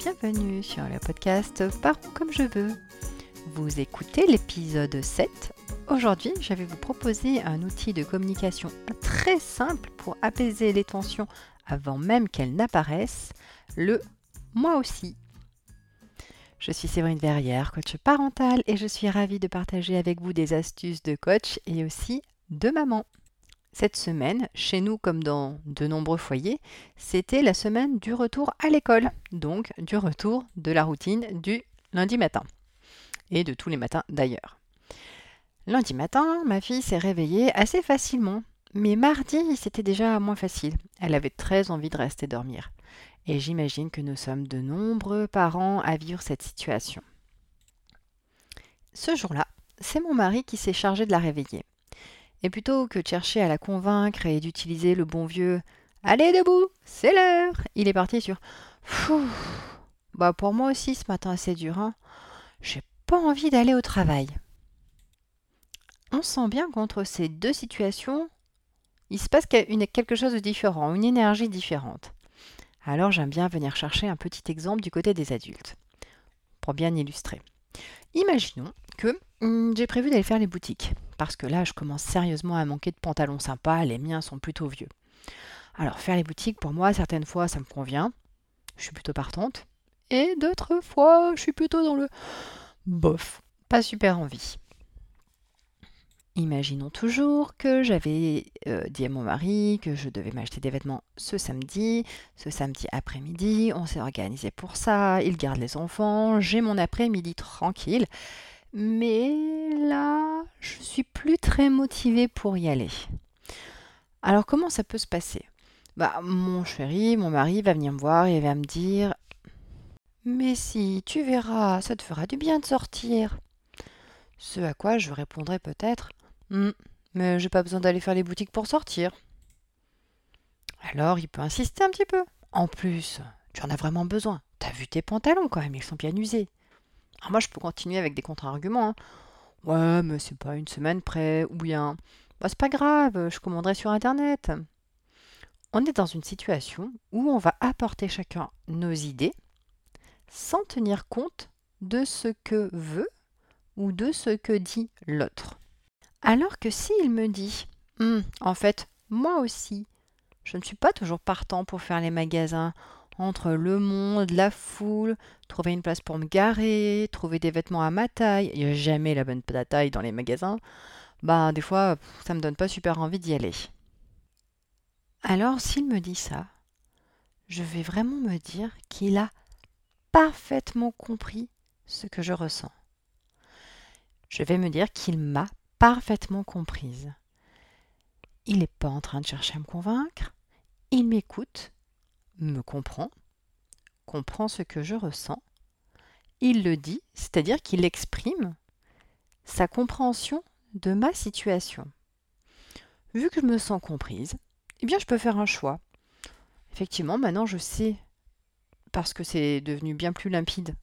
bienvenue sur le podcast Parents comme je veux. Vous écoutez l'épisode 7. Aujourd'hui, je vais vous proposer un outil de communication très simple pour apaiser les tensions avant même qu'elles n'apparaissent, le moi aussi. Je suis Séverine Verrière, coach parental, et je suis ravie de partager avec vous des astuces de coach et aussi de maman. Cette semaine, chez nous comme dans de nombreux foyers, c'était la semaine du retour à l'école, donc du retour de la routine du lundi matin, et de tous les matins d'ailleurs. Lundi matin, ma fille s'est réveillée assez facilement, mais mardi, c'était déjà moins facile. Elle avait très envie de rester dormir. Et j'imagine que nous sommes de nombreux parents à vivre cette situation. Ce jour-là, c'est mon mari qui s'est chargé de la réveiller. Et plutôt que de chercher à la convaincre et d'utiliser le bon vieux Allez debout, c'est l'heure Il est parti sur Fou Bah pour moi aussi ce matin c'est dur, hein. J'ai pas envie d'aller au travail. On sent bien qu'entre ces deux situations, il se passe quelque chose de différent, une énergie différente. Alors j'aime bien venir chercher un petit exemple du côté des adultes, pour bien illustrer. Imaginons que hmm, j'ai prévu d'aller faire les boutiques, parce que là je commence sérieusement à manquer de pantalons sympas, les miens sont plutôt vieux. Alors faire les boutiques, pour moi, certaines fois ça me convient, je suis plutôt partante, et d'autres fois je suis plutôt dans le bof, pas super envie. Imaginons toujours que j'avais euh, dit à mon mari que je devais m'acheter des vêtements ce samedi. Ce samedi après-midi, on s'est organisé pour ça. Il garde les enfants. J'ai mon après-midi tranquille. Mais là, je suis plus très motivée pour y aller. Alors comment ça peut se passer? Bah mon chéri, mon mari va venir me voir et va me dire Mais si, tu verras, ça te fera du bien de sortir. Ce à quoi je répondrai peut-être Hmm, mais j'ai pas besoin d'aller faire les boutiques pour sortir. Alors il peut insister un petit peu. En plus, tu en as vraiment besoin. T'as vu tes pantalons quand même, ils sont bien usés. Alors moi je peux continuer avec des contre-arguments. Hein. Ouais, mais c'est pas une semaine près, ou bien bah, c'est pas grave, je commanderai sur internet. On est dans une situation où on va apporter chacun nos idées sans tenir compte de ce que veut ou de ce que dit l'autre. Alors que s'il me dit hum, En fait, moi aussi, je ne suis pas toujours partant pour faire les magasins. Entre le monde, la foule, trouver une place pour me garer, trouver des vêtements à ma taille, il n'y a jamais la bonne taille dans les magasins, bah des fois, ça me donne pas super envie d'y aller. Alors s'il me dit ça, je vais vraiment me dire qu'il a parfaitement compris ce que je ressens. Je vais me dire qu'il m'a parfaitement comprise. Il n'est pas en train de chercher à me convaincre, il m'écoute, me comprend, comprend ce que je ressens, il le dit, c'est-à-dire qu'il exprime sa compréhension de ma situation. Vu que je me sens comprise, eh bien je peux faire un choix. Effectivement, maintenant je sais, parce que c'est devenu bien plus limpide,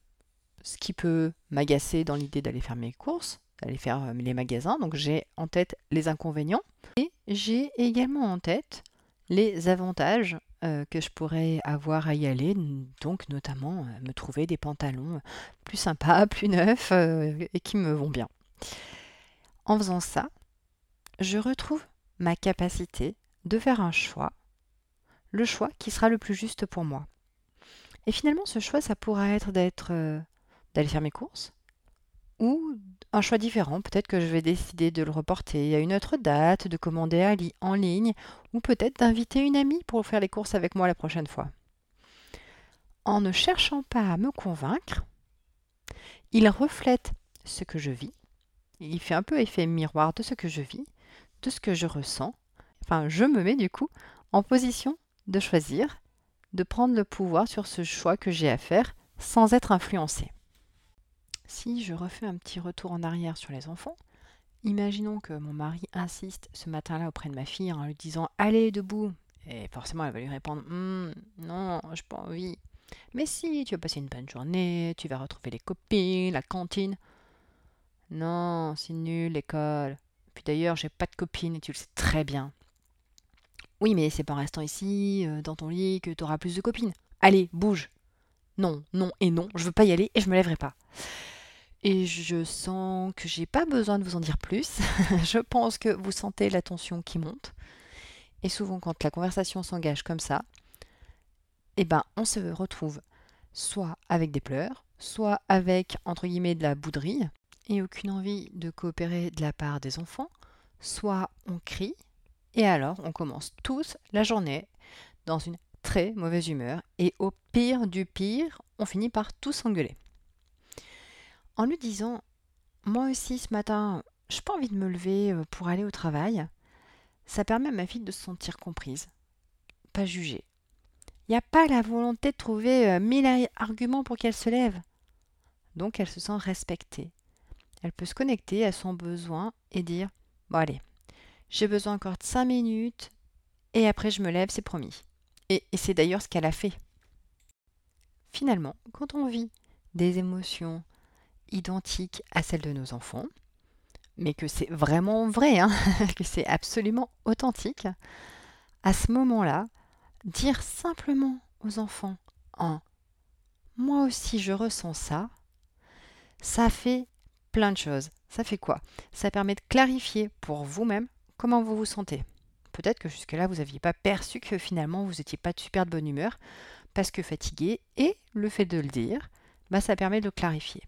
ce qui peut m'agacer dans l'idée d'aller faire mes courses, d'aller faire euh, les magasins. Donc j'ai en tête les inconvénients et j'ai également en tête les avantages euh, que je pourrais avoir à y aller, donc notamment euh, me trouver des pantalons plus sympas, plus neufs et qui me vont bien. En faisant ça, je retrouve ma capacité de faire un choix, le choix qui sera le plus juste pour moi. Et finalement, ce choix, ça pourra être d'aller faire mes courses, ou un choix différent, peut-être que je vais décider de le reporter à une autre date, de commander en ligne, ou peut-être d'inviter une amie pour faire les courses avec moi la prochaine fois. En ne cherchant pas à me convaincre, il reflète ce que je vis, il fait un peu effet miroir de ce que je vis, de ce que je ressens. Enfin, je me mets du coup en position de choisir, de prendre le pouvoir sur ce choix que j'ai à faire sans être influencé. Si je refais un petit retour en arrière sur les enfants, imaginons que mon mari insiste ce matin-là auprès de ma fille en lui disant Allez, debout Et forcément, elle va lui répondre «Hum, Non, j'ai pas envie. Mais si, tu vas passer une bonne journée, tu vas retrouver les copines, la cantine. Non, c'est nul l'école. Puis d'ailleurs, j'ai pas de copine et tu le sais très bien. Oui, mais c'est pas en restant ici, euh, dans ton lit, que tu auras plus de copines. Allez, bouge. non, non et non, je veux pas y aller et je me lèverai pas. Et je sens que j'ai pas besoin de vous en dire plus. je pense que vous sentez la tension qui monte. Et souvent, quand la conversation s'engage comme ça, eh ben, on se retrouve soit avec des pleurs, soit avec, entre guillemets, de la bouderie et aucune envie de coopérer de la part des enfants, soit on crie, et alors on commence tous la journée dans une très mauvaise humeur, et au pire du pire, on finit par tous s'engueuler. En lui disant Moi aussi ce matin, je pas envie de me lever euh, pour aller au travail, ça permet à ma fille de se sentir comprise, pas jugée. Il n'y a pas la volonté de trouver euh, mille arguments pour qu'elle se lève. Donc elle se sent respectée. Elle peut se connecter à son besoin et dire Bon allez, j'ai besoin encore de cinq minutes et après je me lève, c'est promis. Et c'est d'ailleurs ce qu'elle a fait. Finalement, quand on vit des émotions identiques à celles de nos enfants, mais que c'est vraiment vrai, hein, que c'est absolument authentique, à ce moment-là, dire simplement aux enfants en moi aussi je ressens ça, ça fait plein de choses. Ça fait quoi? Ça permet de clarifier pour vous-même comment vous vous sentez. Peut-être que jusque-là, vous n'aviez pas perçu que finalement, vous n'étiez pas de super de bonne humeur parce que fatigué, et le fait de le dire, bah, ça permet de clarifier.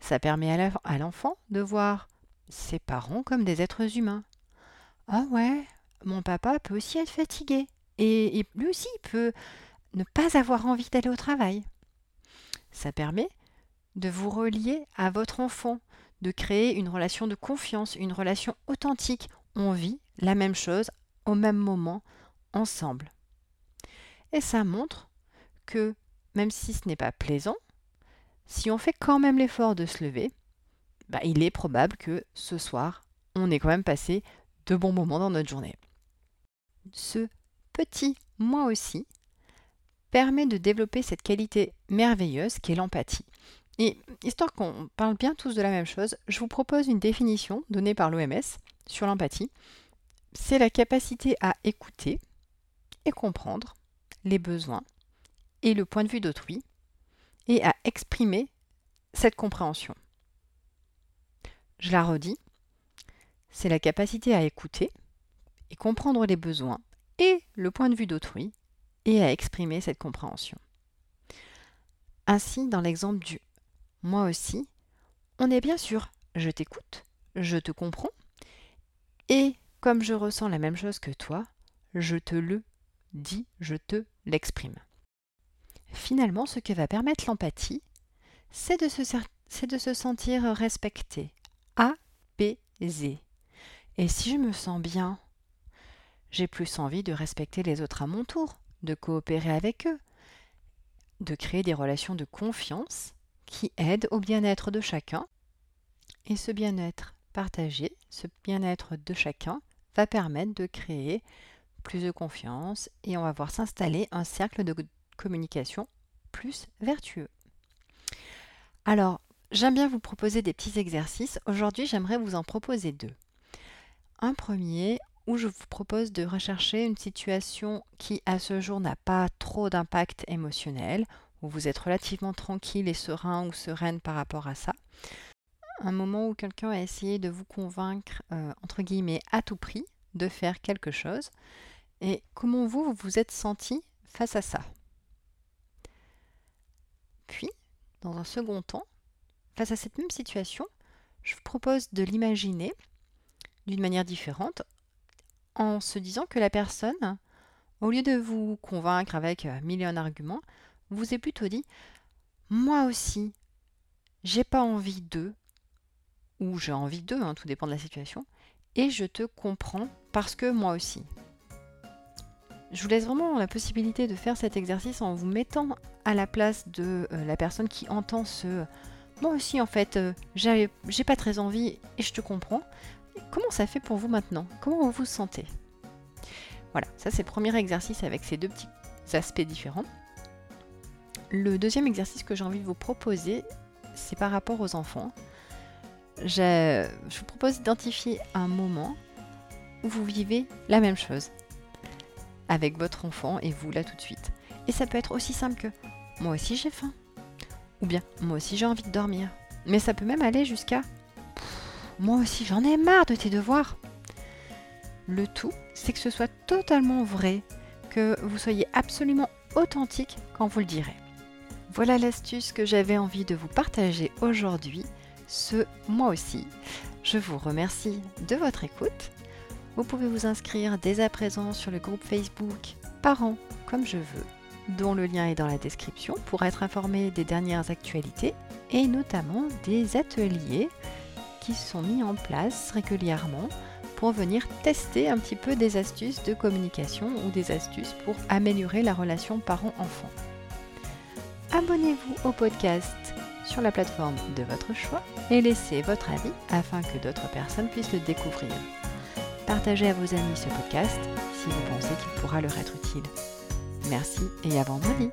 Ça permet à l'enfant de voir ses parents comme des êtres humains. Ah ouais, mon papa peut aussi être fatigué. Et, lui aussi peut ne pas avoir envie d'aller au travail. Ça permet de vous relier à votre enfant, de créer une relation de confiance, une relation authentique. On vit la même chose au même moment ensemble. Et ça montre que même si ce n'est pas plaisant, si on fait quand même l'effort de se lever, bah, il est probable que ce soir, on ait quand même passé de bons moments dans notre journée. Ce petit moi aussi permet de développer cette qualité merveilleuse qu'est l'empathie. Et histoire qu'on parle bien tous de la même chose, je vous propose une définition donnée par l'OMS sur l'empathie. C'est la capacité à écouter et comprendre les besoins et le point de vue d'autrui et à exprimer cette compréhension. Je la redis, c'est la capacité à écouter et comprendre les besoins et le point de vue d'autrui et à exprimer cette compréhension. Ainsi, dans l'exemple du moi aussi, on est bien sûr je t'écoute, je te comprends, et comme je ressens la même chose que toi, je te le dis, je te l'exprime. Finalement, ce que va permettre l'empathie, c'est de, se, de se sentir respecté, apaisé. Et si je me sens bien, j'ai plus envie de respecter les autres à mon tour, de coopérer avec eux, de créer des relations de confiance qui aident au bien-être de chacun. Et ce bien-être partagé, ce bien-être de chacun, va permettre de créer plus de confiance et on va voir s'installer un cercle de communication plus vertueux. Alors, j'aime bien vous proposer des petits exercices. Aujourd'hui, j'aimerais vous en proposer deux. Un premier où je vous propose de rechercher une situation qui, à ce jour, n'a pas trop d'impact émotionnel, où vous êtes relativement tranquille et serein ou sereine par rapport à ça. Un moment où quelqu'un a essayé de vous convaincre, euh, entre guillemets, à tout prix, de faire quelque chose. Et comment vous, vous vous êtes senti face à ça Puis, dans un second temps, face à cette même situation, je vous propose de l'imaginer d'une manière différente en se disant que la personne, au lieu de vous convaincre avec euh, mille et un arguments, vous est plutôt dit Moi aussi, j'ai pas envie d'eux, ou j'ai envie d'eux, hein, tout dépend de la situation, et je te comprends parce que moi aussi. Je vous laisse vraiment la possibilité de faire cet exercice en vous mettant à la place de euh, la personne qui entend ce moi aussi en fait euh, j'ai pas très envie et je te comprends. Comment ça fait pour vous maintenant? Comment vous vous sentez? Voilà, ça c'est le premier exercice avec ces deux petits aspects différents. Le deuxième exercice que j'ai envie de vous proposer, c'est par rapport aux enfants. Je vous propose d'identifier un moment où vous vivez la même chose avec votre enfant et vous là tout de suite. Et ça peut être aussi simple que moi aussi j'ai faim. Ou bien, moi aussi j'ai envie de dormir. Mais ça peut même aller jusqu'à moi aussi j'en ai marre de tes devoirs. Le tout, c'est que ce soit totalement vrai, que vous soyez absolument authentique quand vous le direz. Voilà l'astuce que j'avais envie de vous partager aujourd'hui, ce moi aussi. Je vous remercie de votre écoute. Vous pouvez vous inscrire dès à présent sur le groupe Facebook Parents comme je veux, dont le lien est dans la description pour être informé des dernières actualités et notamment des ateliers qui sont mis en place régulièrement pour venir tester un petit peu des astuces de communication ou des astuces pour améliorer la relation parent-enfant. Abonnez-vous au podcast sur la plateforme de votre choix et laissez votre avis afin que d'autres personnes puissent le découvrir. Partagez à vos amis ce podcast si vous pensez qu'il pourra leur être utile. Merci et à vendredi